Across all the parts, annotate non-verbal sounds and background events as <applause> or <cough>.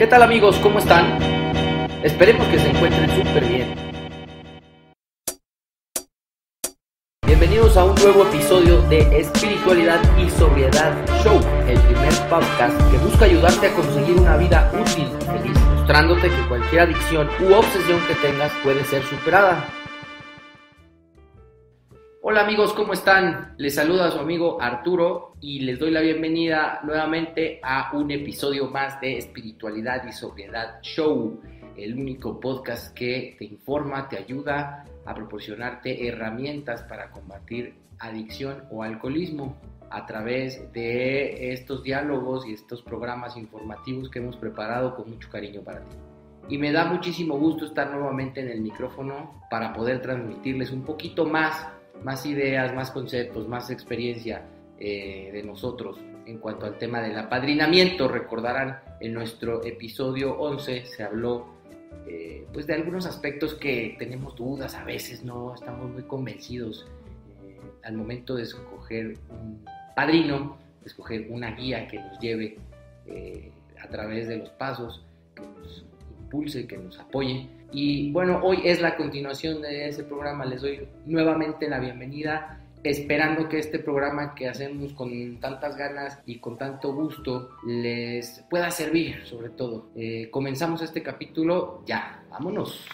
¿Qué tal amigos? ¿Cómo están? Esperemos que se encuentren súper bien. Bienvenidos a un nuevo episodio de Espiritualidad y Sobriedad Show, el primer podcast que busca ayudarte a conseguir una vida útil y feliz, mostrándote que cualquier adicción u obsesión que tengas puede ser superada. Hola amigos, ¿cómo están? Les saluda su amigo Arturo y les doy la bienvenida nuevamente a un episodio más de Espiritualidad y Sobriedad Show, el único podcast que te informa, te ayuda a proporcionarte herramientas para combatir adicción o alcoholismo a través de estos diálogos y estos programas informativos que hemos preparado con mucho cariño para ti. Y me da muchísimo gusto estar nuevamente en el micrófono para poder transmitirles un poquito más más ideas, más conceptos, más experiencia eh, de nosotros en cuanto al tema del apadrinamiento. Recordarán, en nuestro episodio 11 se habló eh, pues de algunos aspectos que tenemos dudas, a veces no estamos muy convencidos eh, al momento de escoger un padrino, de escoger una guía que nos lleve a través de los pasos, que nos impulse, que nos apoye y bueno, hoy es la continuación de ese programa. Les doy nuevamente la bienvenida, esperando que este programa que hacemos con tantas ganas y con tanto gusto les pueda servir, sobre todo. Eh, comenzamos este capítulo ya, vámonos.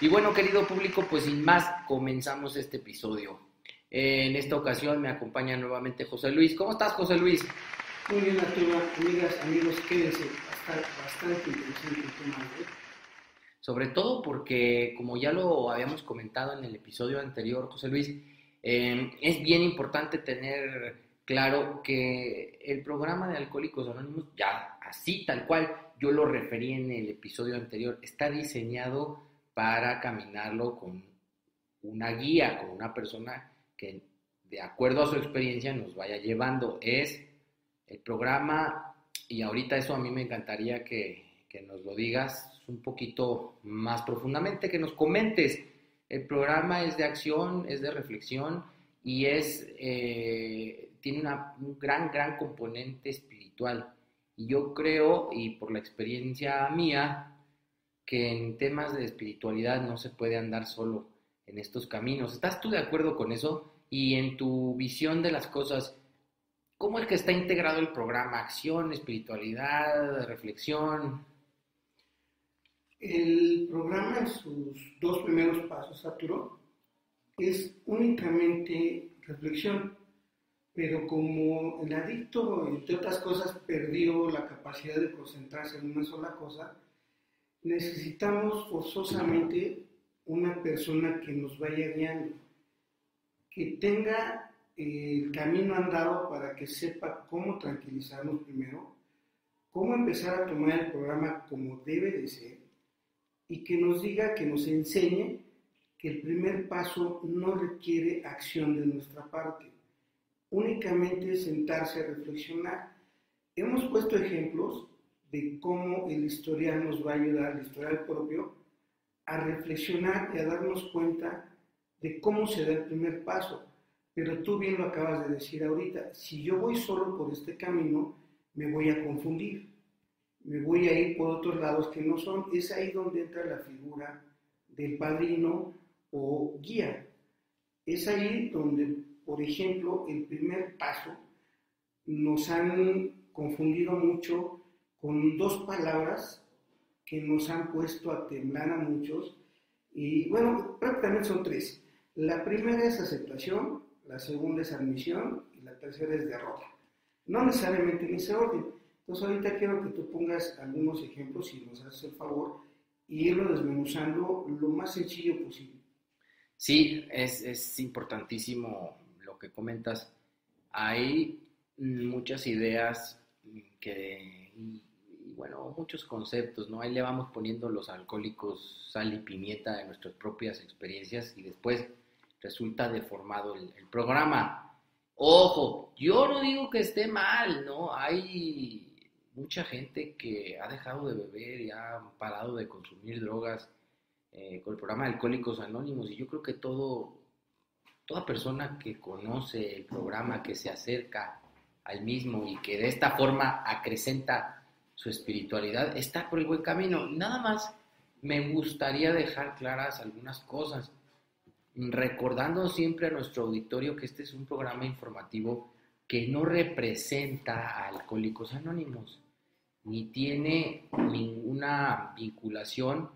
Y bueno, querido público, pues sin más, comenzamos este episodio. en esta ocasión me acompaña nuevamente José Luis. ¿Cómo estás, José Luis? Muy bien, Arturo. Amigas, amigos, quédense bastante interesante el tema Sobre todo porque, como ya lo habíamos comentado en el episodio anterior, José Luis, em, es bien importante tener claro que el programa de Alcohólicos Anónimos, ya así tal cual yo lo referí en el episodio anterior, está diseñado para caminarlo con una guía, con una persona que de acuerdo a su experiencia nos vaya llevando. Es el programa y ahorita eso a mí me encantaría que, nos lo digas un poquito más profundamente, que nos comentes. El programa es de acción, es de reflexión y es, eh, tiene una, un gran, gran componente espiritual. Y yo creo, y por la experiencia mía, que en temas de espiritualidad no se puede andar solo en estos caminos. ¿Estás tú de acuerdo con eso? Y en tu visión de las cosas, ¿Cómo es que está integrado el programa? ¿Acción, espiritualidad, reflexión? El programa en sus dos primeros pasos, Arturo, es únicamente reflexión, pero como el adicto, entre otras cosas, perdió la capacidad de concentrarse en una sola cosa, necesitamos forzosamente una persona que nos vaya guiando, que tenga el camino andado para que sepa cómo tranquilizarnos primero, cómo empezar a tomar el programa como debe de ser y que nos diga, que nos enseñe que el primer paso no requiere acción de nuestra parte, únicamente sentarse a reflexionar. Hemos puesto ejemplos de cómo el historial nos va a ayudar, el historial propio, a reflexionar y a darnos cuenta de cómo se da el primer paso pero tú bien lo acabas de decir ahorita, si yo voy solo por este camino, me voy a confundir, me voy a ir por otros lados que no son. Es ahí donde entra la figura del padrino o guía. Es ahí donde, por ejemplo, el primer paso nos han confundido mucho con dos palabras que nos han puesto a temblar a muchos. Y bueno, prácticamente son tres. La primera es aceptación, la segunda es admisión y la tercera es derrota. No necesariamente en ese orden. Entonces ahorita quiero que tú pongas algunos ejemplos, si nos haces el favor, y irlo desmenuzando lo más sencillo posible. Sí, es, es importantísimo lo que comentas. Hay muchas ideas que, y, bueno, muchos conceptos, ¿no? Ahí le vamos poniendo los alcohólicos sal y pimienta de nuestras propias experiencias y después resulta deformado el, programa. Ojo, yo no digo que esté mal, ¿no? Hay mucha gente que ha dejado de beber y ha parado de consumir drogas eh, con el programa de Alcohólicos Anónimos y yo creo que todo, toda persona que conoce el programa, que se acerca al mismo y que de esta forma acrecenta su espiritualidad, está por el buen camino. Nada más me gustaría dejar claras algunas cosas, recordando siempre a nuestro auditorio que este es un programa informativo que no representa a Alcohólicos Anónimos, ni tiene ninguna vinculación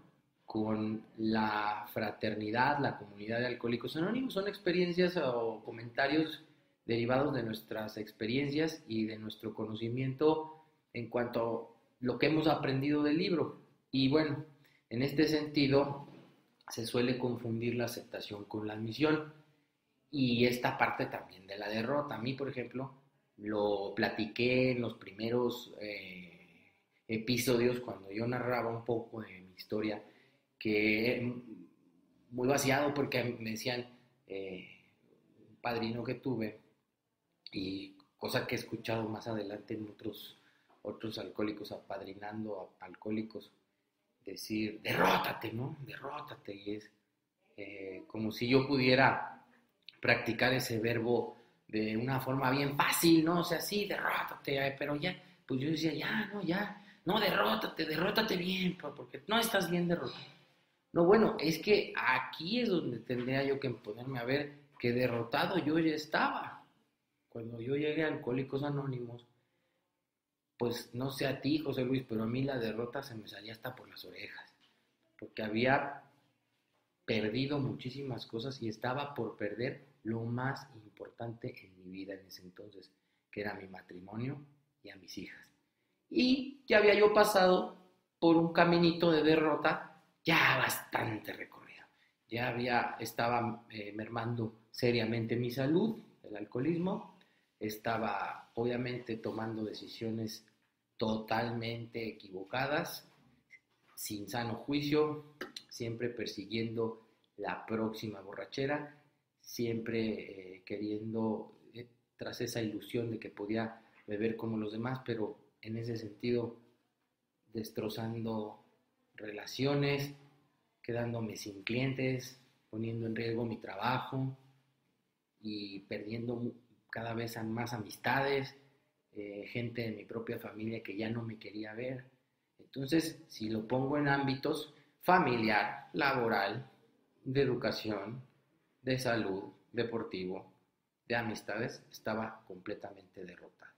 con la fraternidad, la comunidad de Alcohólicos Anónimos. Son experiencias o comentarios derivados de nuestras experiencias y de nuestro conocimiento en cuanto a lo que hemos aprendido del libro. Y bueno, en este sentido se suele confundir la aceptación con la admisión y esta parte también de la derrota. A mí, por ejemplo, lo platiqué en los primeros eh, episodios cuando yo narraba un poco de mi historia, que muy vaciado porque me decían, eh, un padrino que tuve, y cosa que he escuchado más adelante en otros, otros alcohólicos apadrinando a alcohólicos, decir, derrótate, ¿no? Derrótate. Y es eh, como si yo pudiera practicar ese verbo de una forma bien fácil, ¿no? O sea, sí, derrótate, pero ya, pues yo decía, ya, no, ya, no, derrótate, derrótate bien, porque no estás bien derrotado. No, bueno, es que aquí es donde tendría yo que ponerme a ver que derrotado yo ya estaba. Cuando yo llegué a Alcohólicos Anónimos, pues no sé a ti, José Luis, pero a mí la derrota se me salía hasta por las orejas, porque había perdido muchísimas cosas y estaba por perder lo más importante en mi vida en ese entonces, que era mi matrimonio y a mis hijas. Y ya había yo pasado por un caminito de derrota ya bastante recorrido. Ya había, estaba eh, mermando seriamente mi salud, el alcoholismo, estaba obviamente tomando decisiones totalmente equivocadas, sin sano juicio, siempre persiguiendo la próxima borrachera, siempre eh, queriendo, eh, tras esa ilusión de que podía beber como los demás, pero en ese sentido destrozando relaciones, quedándome sin clientes, poniendo en riesgo mi trabajo y perdiendo cada vez más amistades, eh, gente de mi propia familia que ya no me quería ver. Entonces, si lo pongo en ámbitos familiar, laboral, de educación, de salud, deportivo, de amistades, estaba completamente derrotado.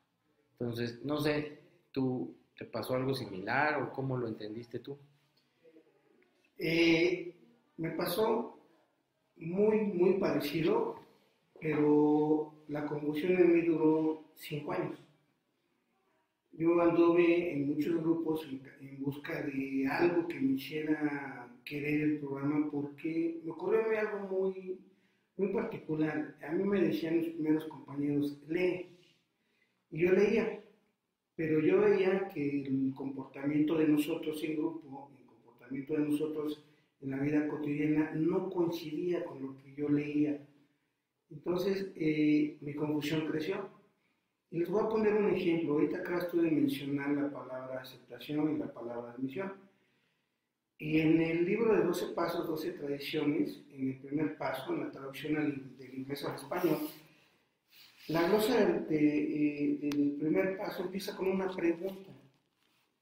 Entonces, no sé, ¿tú te pasó algo similar o cómo lo entendiste tú? Eh, me pasó muy, muy parecido, pero la convulsión en mí duró cinco años. Yo anduve en muchos grupos en, busca de algo que me hiciera querer el programa porque me ocurrió algo muy, muy particular. A mí me decían mis primeros compañeros, lee. Y yo leía, pero yo veía que el comportamiento de nosotros en grupo, el comportamiento de nosotros en la vida cotidiana no coincidía con lo que yo leía entonces, eh, mi confusión creció. Y les voy a poner un ejemplo. Ahorita acá de mencionar la palabra aceptación y la palabra admisión. Y en el libro de 12 pasos, 12 tradiciones, en el primer paso, en la traducción del inglés al español, la glosa eh, del primer paso empieza con una pregunta.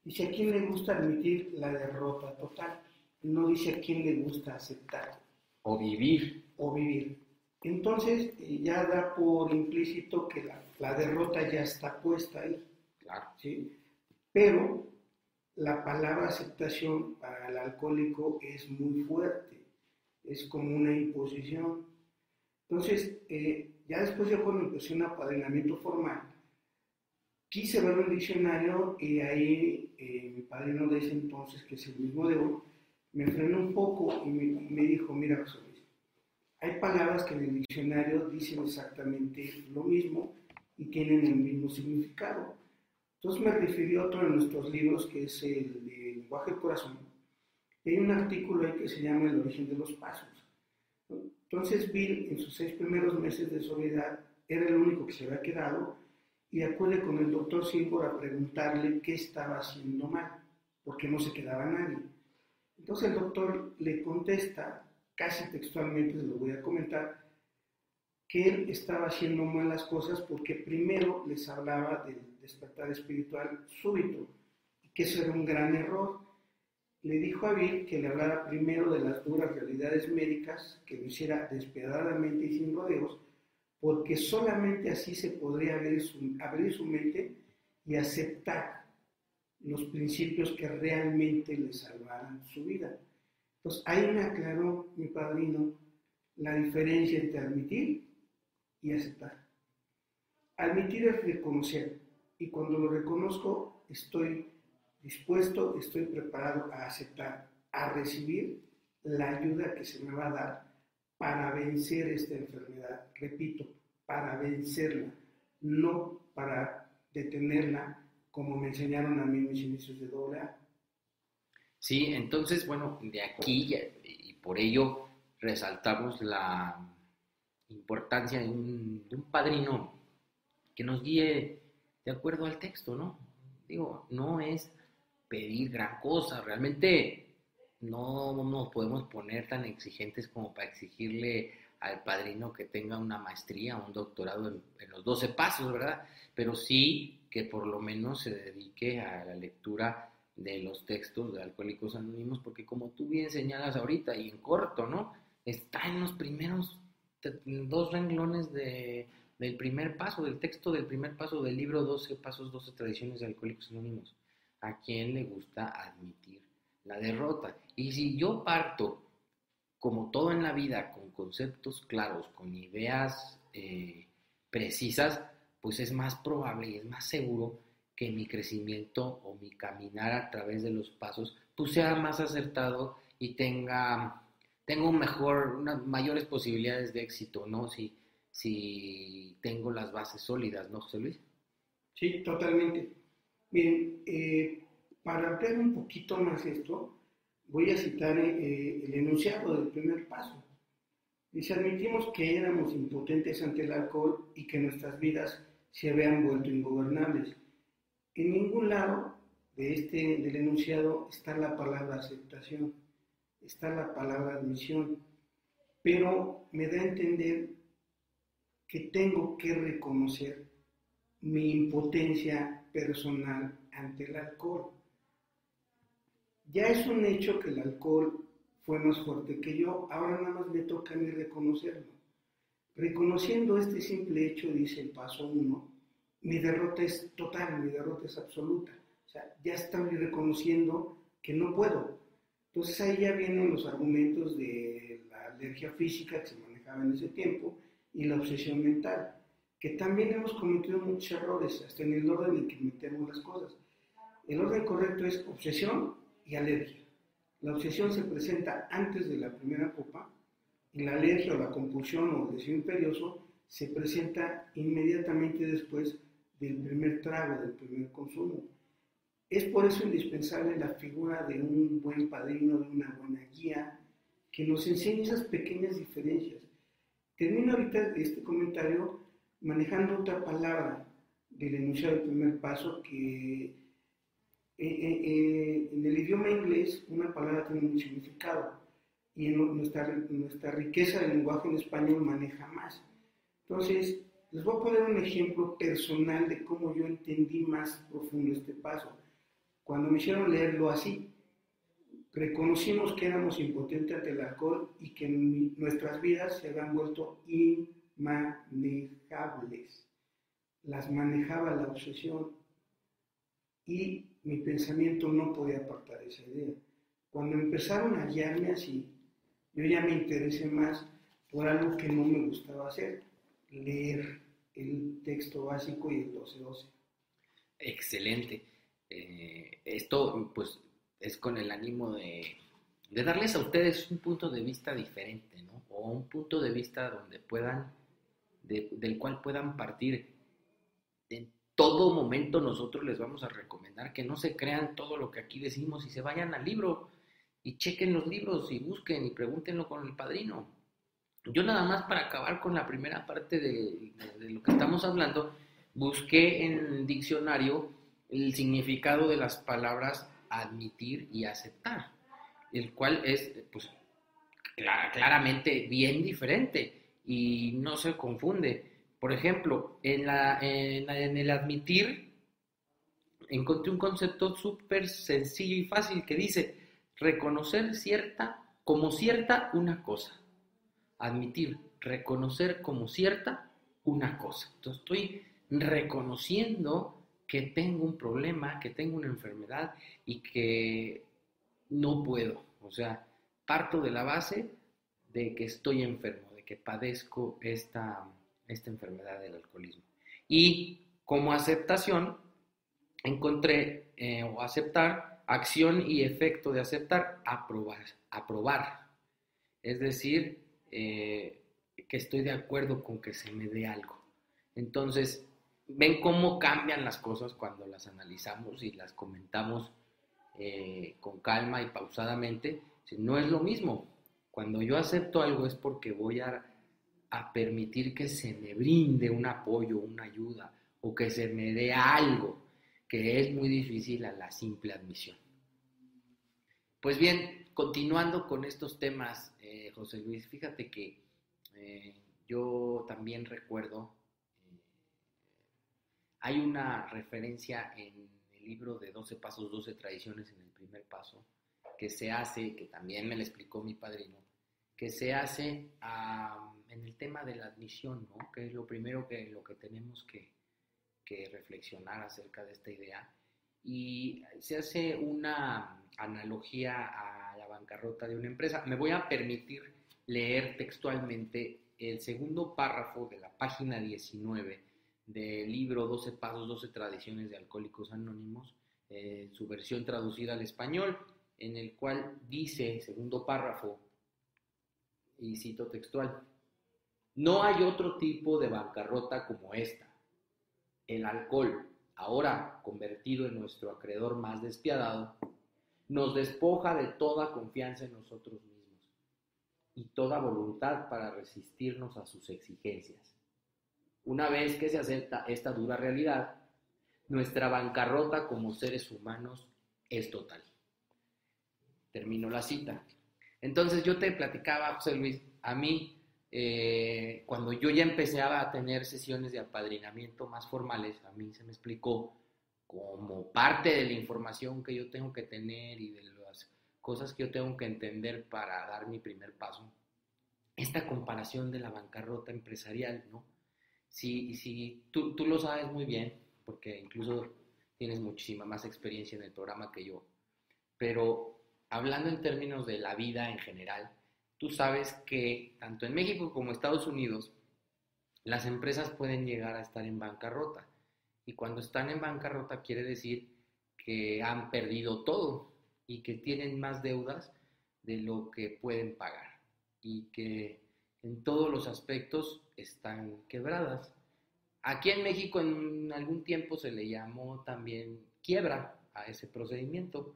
Dice, ¿a quién le gusta admitir la derrota total? No dice a quién le gusta aceptar. O vivir. O vivir. Entonces eh, ya da por implícito que la, derrota ya está puesta ahí. Claro. ¿sí? Pero la palabra aceptación para el alcohólico es muy fuerte, es como una imposición. Entonces, eh, ya después yo cuando empecé un apadrinamiento formal, quise ver un diccionario y ahí eh, mi padrino de ese entonces, que es el mismo de hoy, me frenó un poco y me, me dijo, mira José hay palabras que en el diccionario dicen exactamente lo mismo y tienen el mismo significado. Entonces me refirió a otro de nuestros libros que es el de lenguaje del corazón. hay un artículo ahí que se llama El origen de los pasos. Entonces Bill en sus seis primeros meses de soledad era el único que se había quedado y acude con el doctor Silver a preguntarle qué estaba haciendo mal, porque no se quedaba nadie. Entonces el doctor le contesta casi textualmente, se lo voy a comentar, que él estaba haciendo malas cosas porque primero les hablaba del despertar espiritual súbito, y que eso era un gran error. Le dijo a Bill que le hablara primero de las duras realidades médicas, que lo hiciera despiadadamente y sin rodeos, porque solamente así se podría abrir su, abrir su mente y aceptar los principios que realmente le salvaran su vida. Entonces ahí me aclaró mi padrino la diferencia entre admitir y aceptar. Admitir es reconocer y cuando lo reconozco estoy dispuesto, estoy preparado a aceptar, a recibir la ayuda que se me va a dar para vencer esta enfermedad. Repito, para vencerla, no para detenerla como me enseñaron a mí mis inicios de doble. Sí, entonces, bueno, de aquí y por ello resaltamos la importancia de un, padrino que nos guíe de acuerdo al texto, ¿no? Digo, no es pedir gran cosa, realmente no nos podemos poner tan exigentes como para exigirle al padrino que tenga una maestría, un doctorado en, en, los 12 pasos, ¿verdad? Pero sí que por lo menos se dedique a la lectura de los textos de Alcohólicos Anónimos, porque como tú bien señalas ahorita y en corto, ¿no? está en los primeros dos renglones de, del primer paso, del texto del primer paso del libro 12 Pasos, 12 Tradiciones de Alcohólicos Anónimos. ¿A quién le gusta admitir la derrota? Y si yo parto, como todo en la vida, con conceptos claros, con ideas eh, precisas, pues es más probable y es más seguro que mi crecimiento o mi caminar a través de los pasos pues sea más acertado y tenga tengo mejor, unas mayores posibilidades de éxito, ¿no? Si, si tengo las bases sólidas, ¿no, José Luis? Sí, totalmente. Bien, eh, para ampliar un poquito más esto, voy a citar eh, el enunciado del primer paso. Dice, admitimos que éramos impotentes ante el alcohol y que nuestras vidas se habían vuelto ingobernables. En ningún lado de este, del enunciado está la palabra aceptación está la palabra admisión, pero me da a entender que tengo que reconocer mi impotencia personal ante el alcohol. Ya es un hecho que el alcohol fue más fuerte que yo, ahora nada más me toca a mí reconocerlo. Reconociendo este simple hecho, dice el paso uno, mi derrota es total, mi derrota es absoluta. O sea, ya estoy reconociendo que no puedo, entonces ahí ya vienen los argumentos de la alergia física que se manejaba en ese tiempo y la obsesión mental, que también hemos cometido muchos errores, hasta en el orden en que metemos las cosas. El orden correcto es obsesión y alergia. La obsesión se presenta antes de la primera copa y la alergia o la compulsión o el deseo imperioso se presenta inmediatamente después del primer trago, del primer consumo. Es por eso indispensable la figura de un buen padrino, de una buena guía, que nos enseñe esas pequeñas diferencias. Termino ahorita este comentario manejando otra palabra del enunciado del primer paso que eh, eh, eh, en el idioma inglés una palabra tiene un significado y en nuestra, nuestra riqueza del lenguaje en español maneja más. Entonces, les voy a poner un ejemplo personal de cómo yo entendí más profundo este paso. Cuando me hicieron leerlo así, reconocimos que éramos impotentes ante el alcohol y que nuestras vidas se habían vuelto inmanejables. Las manejaba la obsesión y mi pensamiento no podía apartar esa idea. Cuando empezaron a guiarme así, yo ya me interesé más por algo que no me gustaba hacer, leer el texto básico y el 12-12. Excelente. Eh, esto pues es con el ánimo de, darles a ustedes un punto de vista diferente, ¿no? O un punto de vista donde puedan, del cual puedan partir. En todo momento nosotros les vamos a recomendar que no se crean todo lo que aquí decimos y se vayan al libro y chequen los libros y busquen y pregúntenlo con el padrino. Yo nada más para acabar con la primera parte de, lo que estamos hablando, busqué en diccionario el significado de las palabras admitir y aceptar, el cual es pues claramente bien diferente. y no se confunde. Por ejemplo, en, la, en el admitir encontré un concepto súper sencillo y fácil que dice reconocer cierta, como cierta una cosa. Admitir, reconocer como cierta una cosa. Entonces estoy reconociendo que tengo un problema, que tengo una enfermedad y que no puedo. O sea, parto de la base de que estoy enfermo, de que padezco esta, esta enfermedad del alcoholismo. Y como aceptación, encontré eh, o aceptar, acción y efecto de aceptar, aprobar, aprobar. Es decir, eh, que estoy de acuerdo con que se me dé algo. Entonces, ven cómo cambian las cosas cuando las analizamos y las comentamos eh, con calma y pausadamente. No es lo mismo. Cuando yo acepto algo es porque voy a, a permitir que se me brinde un apoyo, una ayuda, o que se me dé algo que es muy difícil a la simple admisión. Pues bien, continuando con estos temas, eh, José Luis, fíjate que eh, yo también recuerdo, eh, hay una referencia en el libro de 12 pasos, 12 tradiciones en el primer paso, que se hace, que también me lo explicó mi padrino, que se hace en el tema de la admisión, ¿no? que es lo primero que, lo que tenemos que, que reflexionar acerca de esta idea. Y se hace una analogía a la bancarrota de una empresa. Me voy a permitir leer textualmente el segundo párrafo de la página 19 del libro 12 Pasos, 12 Tradiciones de Alcohólicos Anónimos, eh, su versión traducida al español, en el cual dice, segundo párrafo, y cito textual, no hay otro tipo de bancarrota como esta el alcohol, ahora convertido en nuestro acreedor más despiadado, nos despoja de toda confianza en nosotros mismos y toda voluntad para resistirnos a sus exigencias. Una vez que se acepta esta dura realidad, nuestra bancarrota como seres humanos es total. Termino la cita. Entonces yo te platicaba, José Luis, a mí eh, cuando yo ya empecé a tener sesiones de apadrinamiento más formales, a mí se me explicó como parte de la información que yo tengo que tener y de las cosas que yo tengo que entender para dar mi primer paso, esta comparación de la bancarrota empresarial, ¿no? Si, si tú, tú lo sabes muy bien, porque incluso tienes muchísima más experiencia en el programa que yo, pero hablando en términos de la vida en general, tú sabes que tanto en México como Estados Unidos, las empresas pueden llegar a estar en bancarrota. Y cuando están en bancarrota quiere decir que han perdido todo y que tienen más deudas de lo que pueden pagar y que en todos los aspectos están quebradas. Aquí en México en algún tiempo se le llamó también quiebra a ese procedimiento,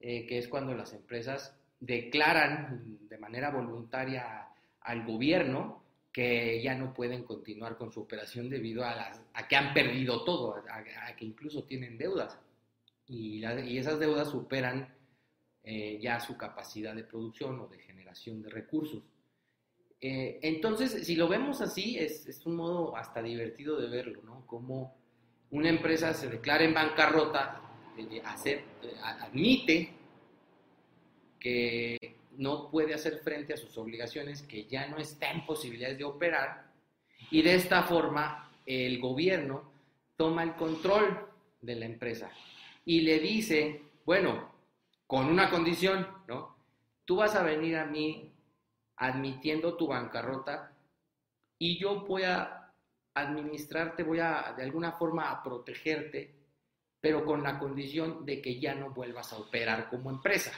eh, que es cuando las empresas declaran de manera voluntaria al gobierno que ya no pueden continuar con su operación debido a, las, a que han perdido todo, a, que incluso tienen deudas. Y, esas deudas superan eh, ya su capacidad de producción o de generación de recursos. Eh, entonces, si lo vemos así, es, un modo hasta divertido de verlo, ¿no? Como una empresa se declara en bancarrota, eh, admite que no puede hacer frente a sus obligaciones, que ya no está en posibilidades de operar, y de esta forma el gobierno toma el control de la empresa y le dice, bueno, con una condición, ¿no? Tú vas a venir a mí admitiendo tu bancarrota y yo voy a administrarte, voy a de alguna forma a protegerte, pero con la condición de que ya no vuelvas a operar como empresa.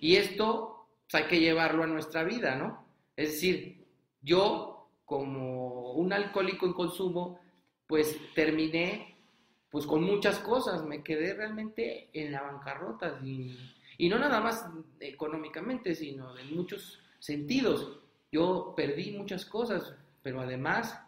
Y esto pues, hay que llevarlo a nuestra vida, ¿no? Es decir, yo como un alcohólico en consumo, pues terminé pues con muchas cosas, me quedé realmente en la bancarrota y, y no nada más económicamente, sino en muchos sentidos. Yo perdí muchas cosas, pero además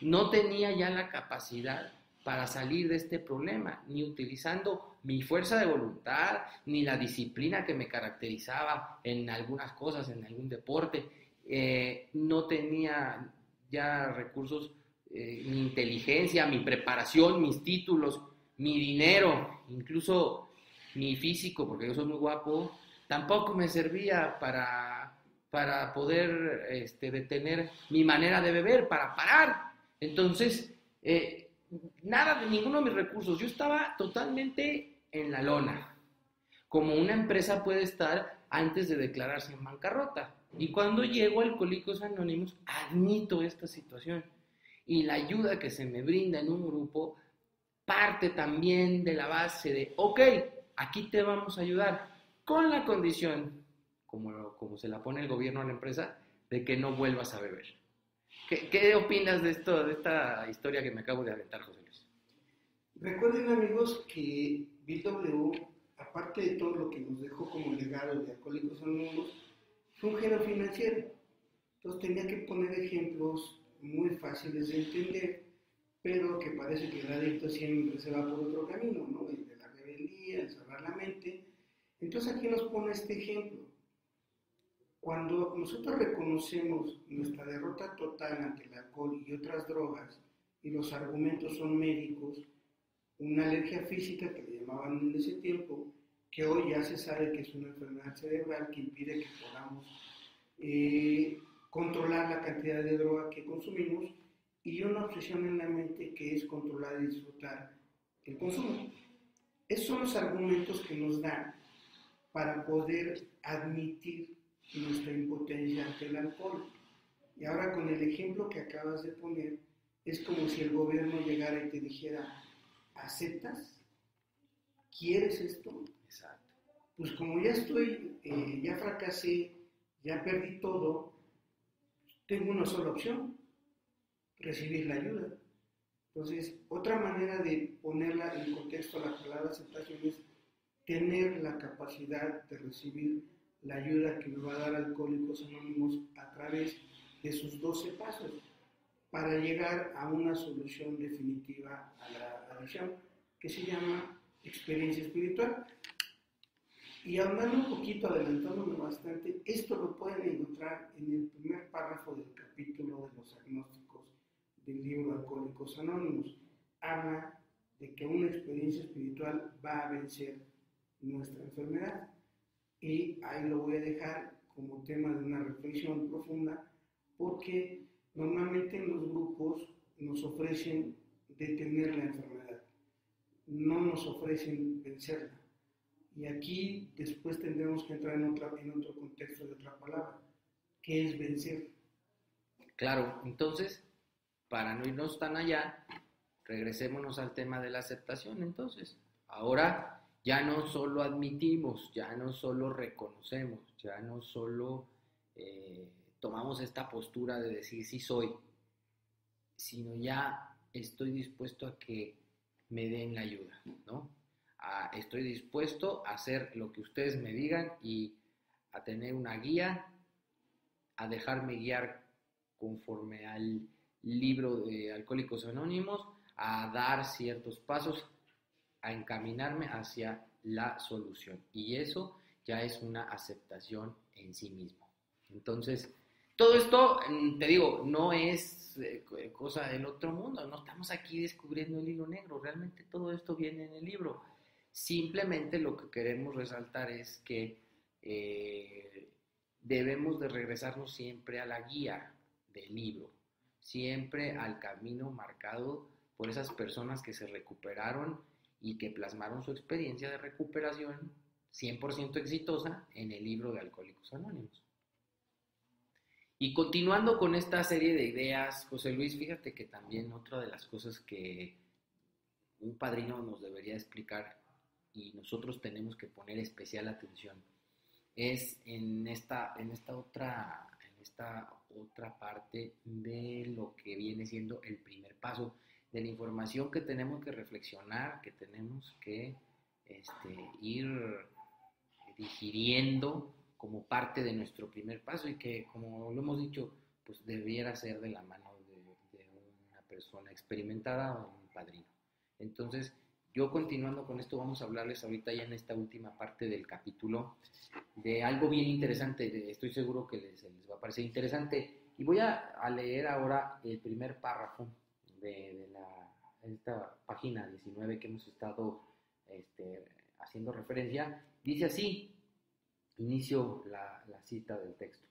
no tenía ya la capacidad para salir de este problema, ni utilizando mi fuerza de voluntad, ni la disciplina que me caracterizaba en algunas cosas, en algún deporte, eh, no tenía ya recursos, eh, mi inteligencia, mi preparación, mis títulos, mi dinero, incluso mi físico, porque yo soy muy guapo, tampoco me servía para, para poder este, detener mi manera de beber, para parar. Entonces, eh, nada de ninguno de mis recursos, yo estaba totalmente en la lona, como una empresa puede estar antes de declararse en bancarrota. Y cuando llego a Alcohólicos Anónimos, admito esta situación. Y la ayuda que se me brinda en un grupo parte también de la base de, ok, aquí te vamos a ayudar, con la condición, como, como se la pone el gobierno a la empresa, de que no vuelvas a beber. ¿Qué, ¿Qué, opinas de esto, de esta historia que me acabo de aventar, José Luis? Recuerden, amigos, que BW, aparte de todo lo que nos dejó como legado de Alcohólicos Anónimos, fue un género financiero. Entonces tenía que poner ejemplos muy fáciles de entender, pero que parece que el adicto siempre se va por otro camino, ¿no? El de la rebeldía, el cerrar la mente. Entonces aquí nos pone este ejemplo. Cuando nosotros reconocemos nuestra derrota total ante el alcohol y otras drogas, y los argumentos son médicos, una alergia física que le llamaban en ese tiempo, que hoy ya se sabe que es una enfermedad cerebral que impide que podamos eh, controlar la cantidad de droga que consumimos y una obsesión en la mente que es controlar y disfrutar el consumo. Esos son los argumentos que nos dan para poder admitir nuestra impotencia ante el alcohol. Y ahora con el ejemplo que acabas de poner, es como si el gobierno llegara y te dijera, ¿aceptas? ¿Quieres esto? Exacto. Pues como ya estoy, eh, ya fracasé, ya perdí todo, tengo una sola opción, recibir la ayuda. Entonces, otra manera de ponerla en contexto a la palabra aceptación es tener la capacidad de recibir la ayuda que me va a dar Alcohólicos Anónimos a través de sus 12 pasos para llegar a una solución definitiva a la adicción que se llama experiencia espiritual. Y hablando un poquito, adelantándome bastante, esto lo pueden encontrar en el primer párrafo del capítulo de los agnósticos del libro Alcohólicos Anónimos. Habla de que una experiencia espiritual va a vencer nuestra enfermedad. Y ahí lo voy a dejar como tema de una reflexión profunda, porque normalmente en los grupos nos ofrecen detener la enfermedad, no nos ofrecen vencerla. Y aquí después tendremos que entrar en, otra, en otro contexto de otra palabra, que es vencer. Claro, entonces, para no irnos tan allá, regresémonos al tema de la aceptación. Entonces, ahora ya no solo admitimos, ya no solo reconocemos, ya no solo eh, tomamos esta postura de decir sí soy, sino ya estoy dispuesto a que me den la ayuda, ¿no? estoy dispuesto a hacer lo que ustedes me digan y a tener una guía, a dejarme guiar conforme al libro de Alcohólicos Anónimos, a dar ciertos pasos, a encaminarme hacia la solución. Y eso ya es una aceptación en sí mismo. Entonces, todo esto, mm, te digo, no es eh, cosa del otro mundo, no estamos aquí descubriendo el hilo negro, realmente todo esto viene en el libro. Simplemente lo que queremos resaltar es que eh, debemos de regresarnos siempre a la guía del libro, siempre al camino marcado por esas personas que se recuperaron y que plasmaron su experiencia de recuperación 100% exitosa en el libro de Alcohólicos Anónimos. Y continuando con esta serie de ideas, José Luis, fíjate que también otra de las cosas que un padrino nos debería explicar y nosotros tenemos que poner especial atención es en esta, en esta otra en esta otra parte de lo que viene siendo el primer paso de la información que tenemos que reflexionar, que tenemos que este, ir digiriendo como parte de nuestro primer paso y que, como lo hemos dicho, pues debiera ser de la mano de, una persona experimentada o un padrino. Entonces, yo continuando con esto, vamos a hablarles ahorita ya en esta última parte del capítulo de algo bien interesante, estoy seguro que les, les va a parecer interesante. Y voy a, leer ahora el primer párrafo de, esta página 19 que hemos estado este, haciendo referencia. Dice así, inicio la, cita del texto.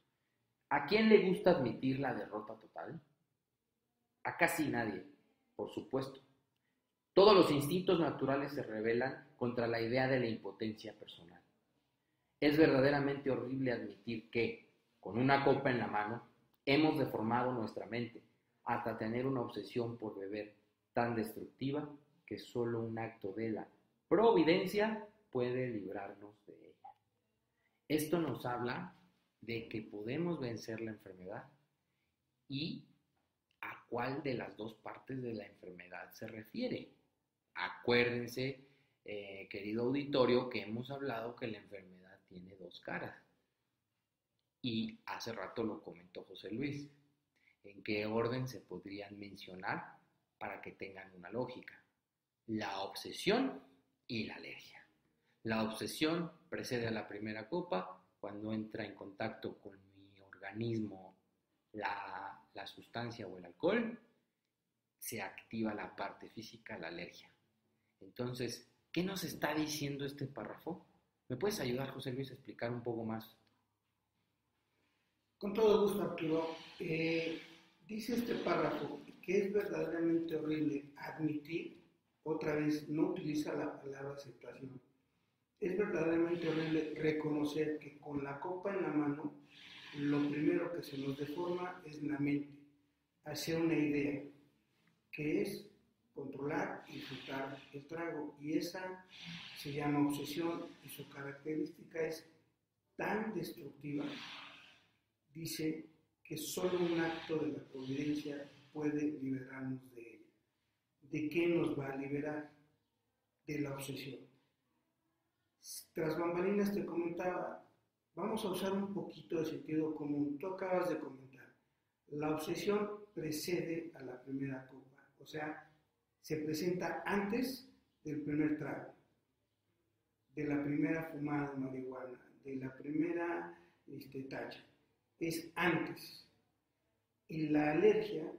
¿A quién le gusta admitir la derrota total? A casi nadie, por supuesto. Todos los instintos naturales se rebelan contra la idea de la impotencia personal. Es verdaderamente horrible admitir que, con una copa en la mano, hemos deformado nuestra mente hasta tener una obsesión por beber tan destructiva que solo un acto de la providencia puede librarnos de ella. Esto nos habla de que podemos vencer la enfermedad y a cuál de las dos partes de la enfermedad se refiere. Acuérdense, eh, querido auditorio, que hemos hablado que la enfermedad tiene dos caras. Y hace rato lo comentó José Luis. ¿En qué orden se podrían mencionar para que tengan una lógica? La obsesión y la alergia. La obsesión precede a la primera copa cuando entra en contacto con mi organismo la, la sustancia o el alcohol, se activa la parte física, la alergia. Entonces, ¿qué nos está diciendo este párrafo? ¿Me puedes ayudar, José Luis, a explicar un poco más? Con todo gusto, Arturo. Eh, dice este párrafo que es verdaderamente horrible admitir, otra vez, no utiliza la palabra aceptación. Es verdaderamente horrible reconocer que con la copa en la mano, lo primero que se nos deforma es la mente, hacia una idea, que es controlar y disfrutar el trago. Y esa se llama obsesión y su característica es tan destructiva, dice que solo un acto de la providencia puede liberarnos de ella. ¿De qué nos va a liberar? De la obsesión. Tras bambalinas te comentaba, vamos a usar un poquito de sentido común. Tú acabas de comentar, la obsesión precede a la primera copa, o sea, se presenta antes del primer trago, de la primera fumada de marihuana, de la primera este. Es antes. Y la alergia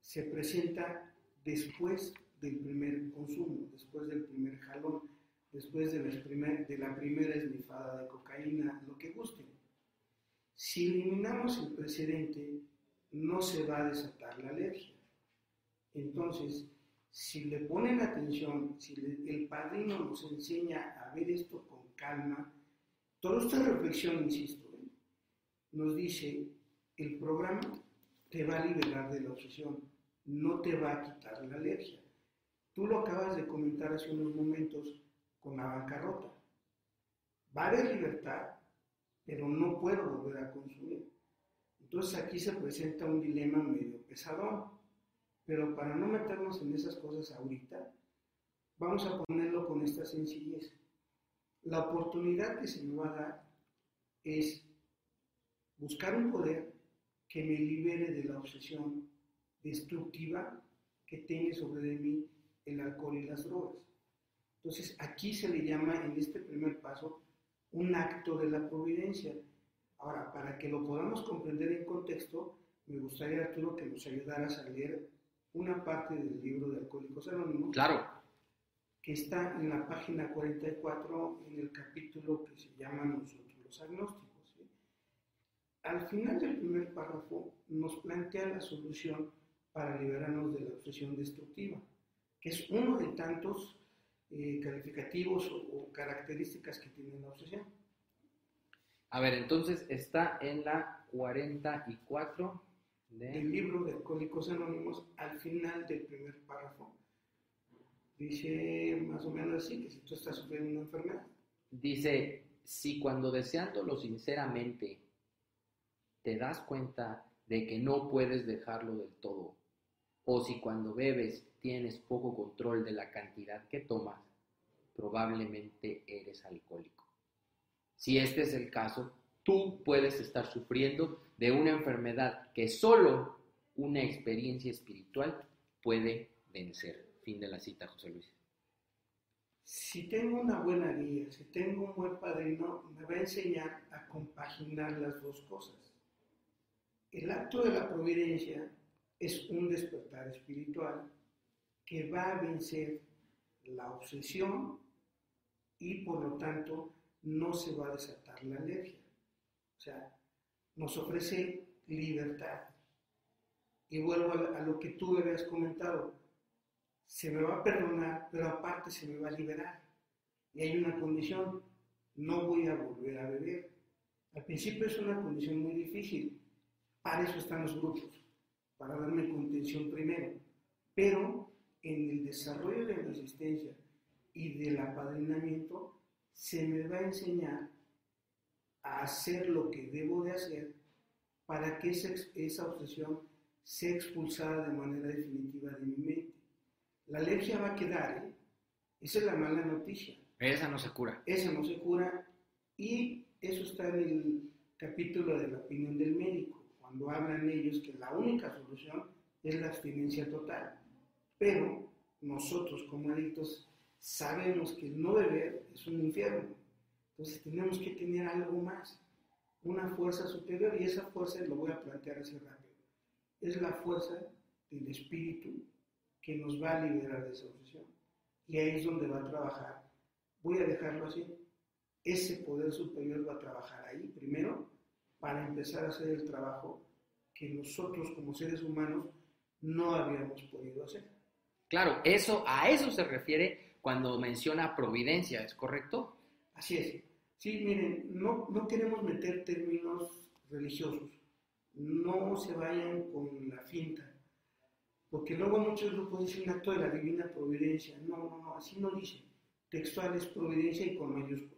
se presenta después del primer consumo, después del primer jalón, después de, la primera esnifada de cocaína, lo que gusten. Si eliminamos el precedente, no se va a desatar la alergia. Entonces, si le ponen atención, si el padrino nos enseña a ver esto con calma, toda esta reflexión, insisto, ¿eh? nos dice, el programa te va a liberar de la obsesión, no te va a quitar la alergia. Tú lo acabas de comentar hace unos momentos con la bancarrota. A haber libertad, pero no puedo volver a consumir. Entonces aquí se presenta un dilema medio pesadón. Pero para no meternos en esas cosas ahorita, vamos a ponerlo con esta sencillez. La oportunidad que se me va a dar es buscar un poder que me libere de la obsesión destructiva que tiene sobre mí el alcohol y las drogas. Entonces, aquí se le llama en este primer paso un acto de la providencia. Ahora, para que lo podamos comprender en contexto, me gustaría, Arturo, que nos ayudaras a leer una parte del libro de Alcohólicos Anónimos. Claro. Que está en la página 44, en el capítulo que se llama Nosotros los agnósticos. Al final del primer párrafo nos plantea la solución para liberarnos de la obsesión destructiva, que es uno de tantos eh, calificativos o, o características que tiene la obsesión. A ver, entonces está en la 44 del libro de Alcohólicos Anónimos, al final del primer párrafo, dice más o menos así, que si tú estás sufriendo una enfermedad. Dice, si cuando deseándolo sinceramente te das cuenta de que no puedes dejarlo del todo, o si cuando bebes tienes poco control de la cantidad que tomas, probablemente eres alcohólico. Si este es el caso, tú puedes estar sufriendo de una enfermedad que solo una experiencia espiritual puede vencer. Fin de la cita, José Luis. si tengo una buena guía, si tengo un buen padrino, me va a enseñar a compaginar las dos cosas. El acto de la providencia es un despertar espiritual que va a vencer la obsesión y por lo tanto no se va a desatar la alergia. O sea, nos ofrece libertad. Y vuelvo a lo que tú habías comentado, se me va a perdonar, pero aparte se me va a liberar. Y hay una condición, no voy a volver a beber. Al principio es una condición muy difícil, para eso están los grupos, para darme contención primero. Pero en el desarrollo de la asistencia y del apadrinamiento, se me va a enseñar a hacer lo que debo de hacer para que esa, esa obsesión sea expulsada de manera definitiva de mi mente. La alergia va a quedar, ¿eh? Esa es la mala noticia. Esa no se cura. Esa no se cura y eso está en el capítulo de la opinión del médico, cuando hablan ellos que la única solución es la abstinencia total. Pero nosotros como adictos sabemos que el no beber es un infierno. Entonces tenemos que tener algo más, una fuerza superior y esa fuerza, lo voy a plantear así rápido, es la fuerza del espíritu que nos va a liberar de esa obsesión. Y ahí es donde va a trabajar. Voy a dejarlo así. Ese poder superior va a trabajar ahí primero para empezar a hacer el trabajo que nosotros como seres humanos no habíamos podido hacer. Claro, eso a eso se refiere cuando menciona providencia, ¿es correcto? Así es. Sí, miren, no, no queremos meter términos religiosos. No se vayan con la finta. Porque luego muchos grupos dicen acto de la divina providencia. No, no, no, así no dice. Textual es providencia y con mayúscula.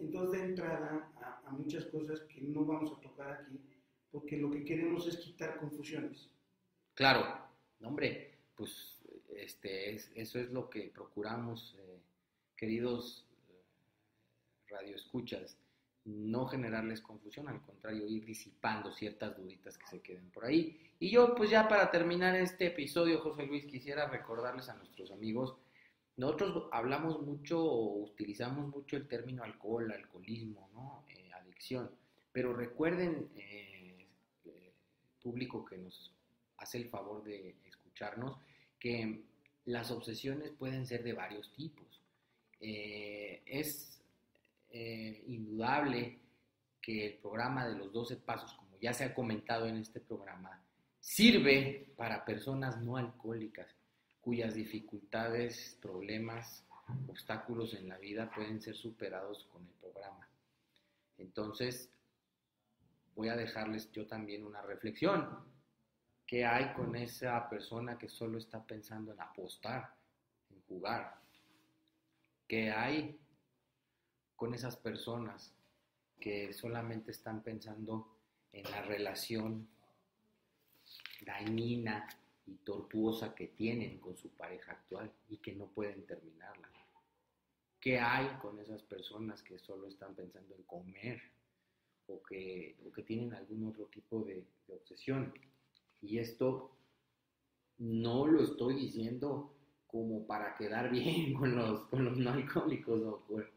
Entonces, de entrada a, muchas cosas que no vamos a tocar aquí, porque lo que queremos es quitar confusiones. Claro, hombre, pues este, eso es lo que procuramos, eh, queridos eh, radioescuchas, no generarles confusión, al contrario, ir disipando ciertas duditas que se queden por ahí. Y yo, pues ya para terminar este episodio, José Luis, quisiera recordarles a nuestros amigos, nosotros hablamos mucho o utilizamos mucho el término alcohol, alcoholismo. Eh, adicción, pero recuerden, eh, eh, público que nos hace el favor de escucharnos, que las obsesiones pueden ser de varios tipos. es eh, indudable que el programa de los 12 pasos, como ya se ha comentado en este programa, sirve para personas no alcohólicas cuyas dificultades, problemas, obstáculos en la vida pueden ser superados con el programa. Entonces, voy a dejarles yo también una reflexión. ¿Qué hay con esa persona que solo está pensando en apostar, en jugar? ¿Qué hay con esas personas que solamente están pensando en la relación dañina y tortuosa que tienen con su pareja actual y que no pueden terminarla. ¿Qué hay con esas personas que solo están pensando en comer o que, que tienen algún otro tipo de, obsesión? Y esto no lo estoy diciendo como para quedar <laughs> bien con los, con los no alcohólicos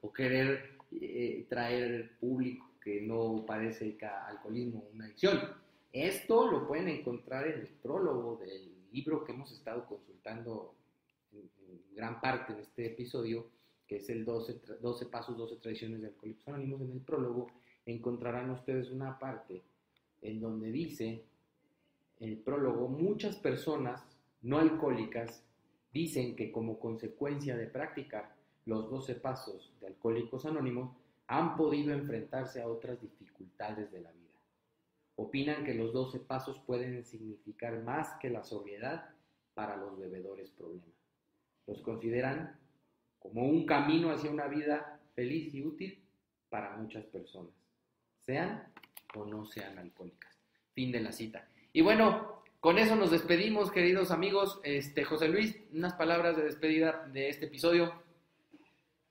o, querer eh, traer público que no padece alcoholismo o una adicción. Esto lo pueden encontrar en el prólogo del libro que hemos estado consultando en, gran parte en este episodio, que es el 12, 12 Pasos, 12 Tradiciones de Alcohólicos Anónimos. En el prólogo encontrarán ustedes una parte en donde dice, en el prólogo, muchas personas no alcohólicas dicen que como consecuencia de practicar los 12 pasos de Alcohólicos Anónimos, han podido enfrentarse a otras dificultades de la vida. Opinan que los 12 pasos pueden significar más que la sobriedad para los bebedores problema. Los consideran como un camino hacia una vida feliz y útil para muchas personas, sean o no sean alcohólicas. Fin de la cita. Y bueno, con eso nos despedimos, queridos amigos. Este, José Luis, unas palabras de despedida de este episodio.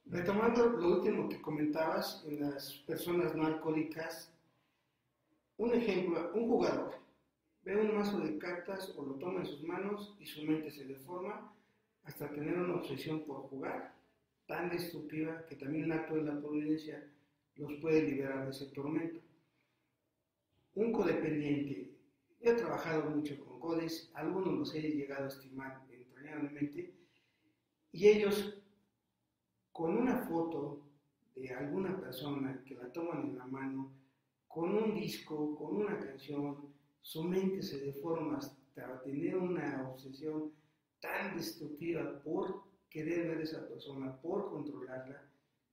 Retomando lo último que comentabas en las personas no alcohólicas, un ejemplo, un jugador ve un mazo de cartas o lo toma en sus manos y su mente se deforma hasta tener una obsesión por jugar tan destructiva que también un acto de la providencia los puede liberar de ese tormento. Un codependiente, yo he trabajado mucho con codes, algunos los he llegado a estimar entrañablemente, y ellos con una foto de alguna persona que la toman en la mano, con un disco, con una canción, su mente se deforma hasta tener una obsesión tan destructiva por querer ver a esa persona, por controlarla,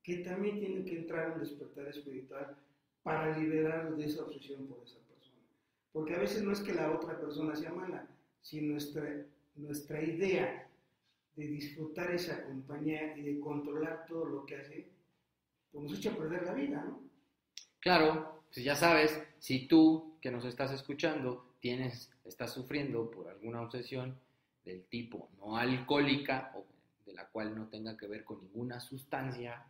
que también tiene que entrar en un despertar espiritual para liberarlo de esa obsesión por esa persona. Porque a veces no es que la otra persona sea mala, sino nuestra, nuestra idea de disfrutar esa compañía y de controlar todo lo que hace, pues nos echa a perder la vida, ¿no? Claro, pues ya sabes, si tú que nos estás escuchando tienes, estás sufriendo por alguna obsesión del tipo no alcohólica o de la cual no tenga que ver con ninguna sustancia,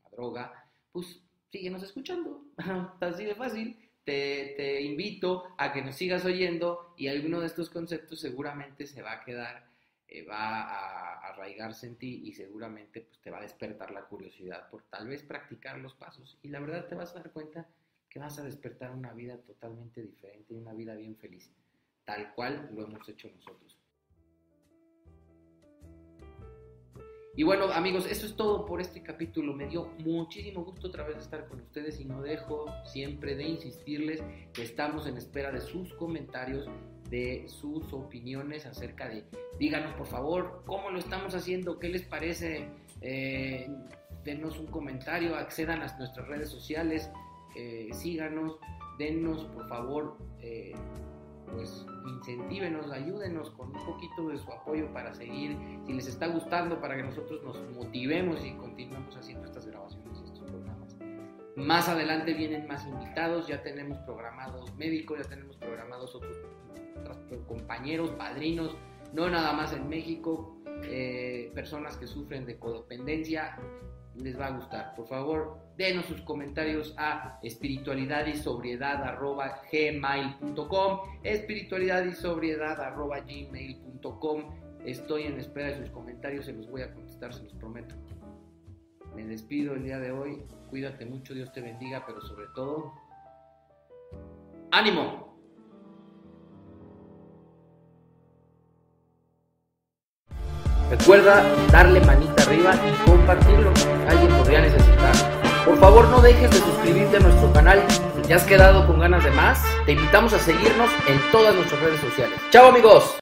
una droga, pues síguenos escuchando. <laughs> Así de fácil. Te, te, invito a que nos sigas oyendo y alguno de estos conceptos seguramente se va a quedar, eh, va a arraigarse en ti y seguramente pues, te va a despertar la curiosidad por tal vez practicar los pasos. Y la verdad te vas a dar cuenta que vas a despertar una vida totalmente diferente y una vida bien feliz, tal cual lo hemos hecho nosotros. Y bueno, amigos, eso es todo por este capítulo. Me dio muchísimo gusto otra vez estar con ustedes y no dejo siempre de insistirles que estamos en espera de sus comentarios, de sus opiniones acerca de, díganos por favor, cómo lo estamos haciendo, qué les parece, eh, denos un comentario, accedan a nuestras redes sociales, eh, síganos, denos por favor. Eh, pues incentívenos, ayúdenos con un poquito de su apoyo para seguir, si les está gustando, para que nosotros nos motivemos y continuemos haciendo estas grabaciones, estos programas. Más adelante vienen más invitados, ya tenemos programados médicos, ya tenemos programados otros, otros compañeros, padrinos, no nada más en México, eh, personas que sufren de codependencia, les va a gustar. Por favor, denos sus comentarios a espiritualidad y sobriedad arroba gmail.com espiritualidad y sobriedad arroba gmail.com Estoy en espera de sus comentarios, se los voy a contestar, se los prometo. Me despido el día de hoy, cuídate mucho, Dios te bendiga, pero sobre todo, ánimo. Recuerda darle manita arriba y compartirlo. Alguien podría necesitar. Por favor, no dejes de suscribirte a nuestro canal. Si te has quedado con ganas de más, te invitamos a seguirnos en todas nuestras redes sociales. ¡Chao, amigos!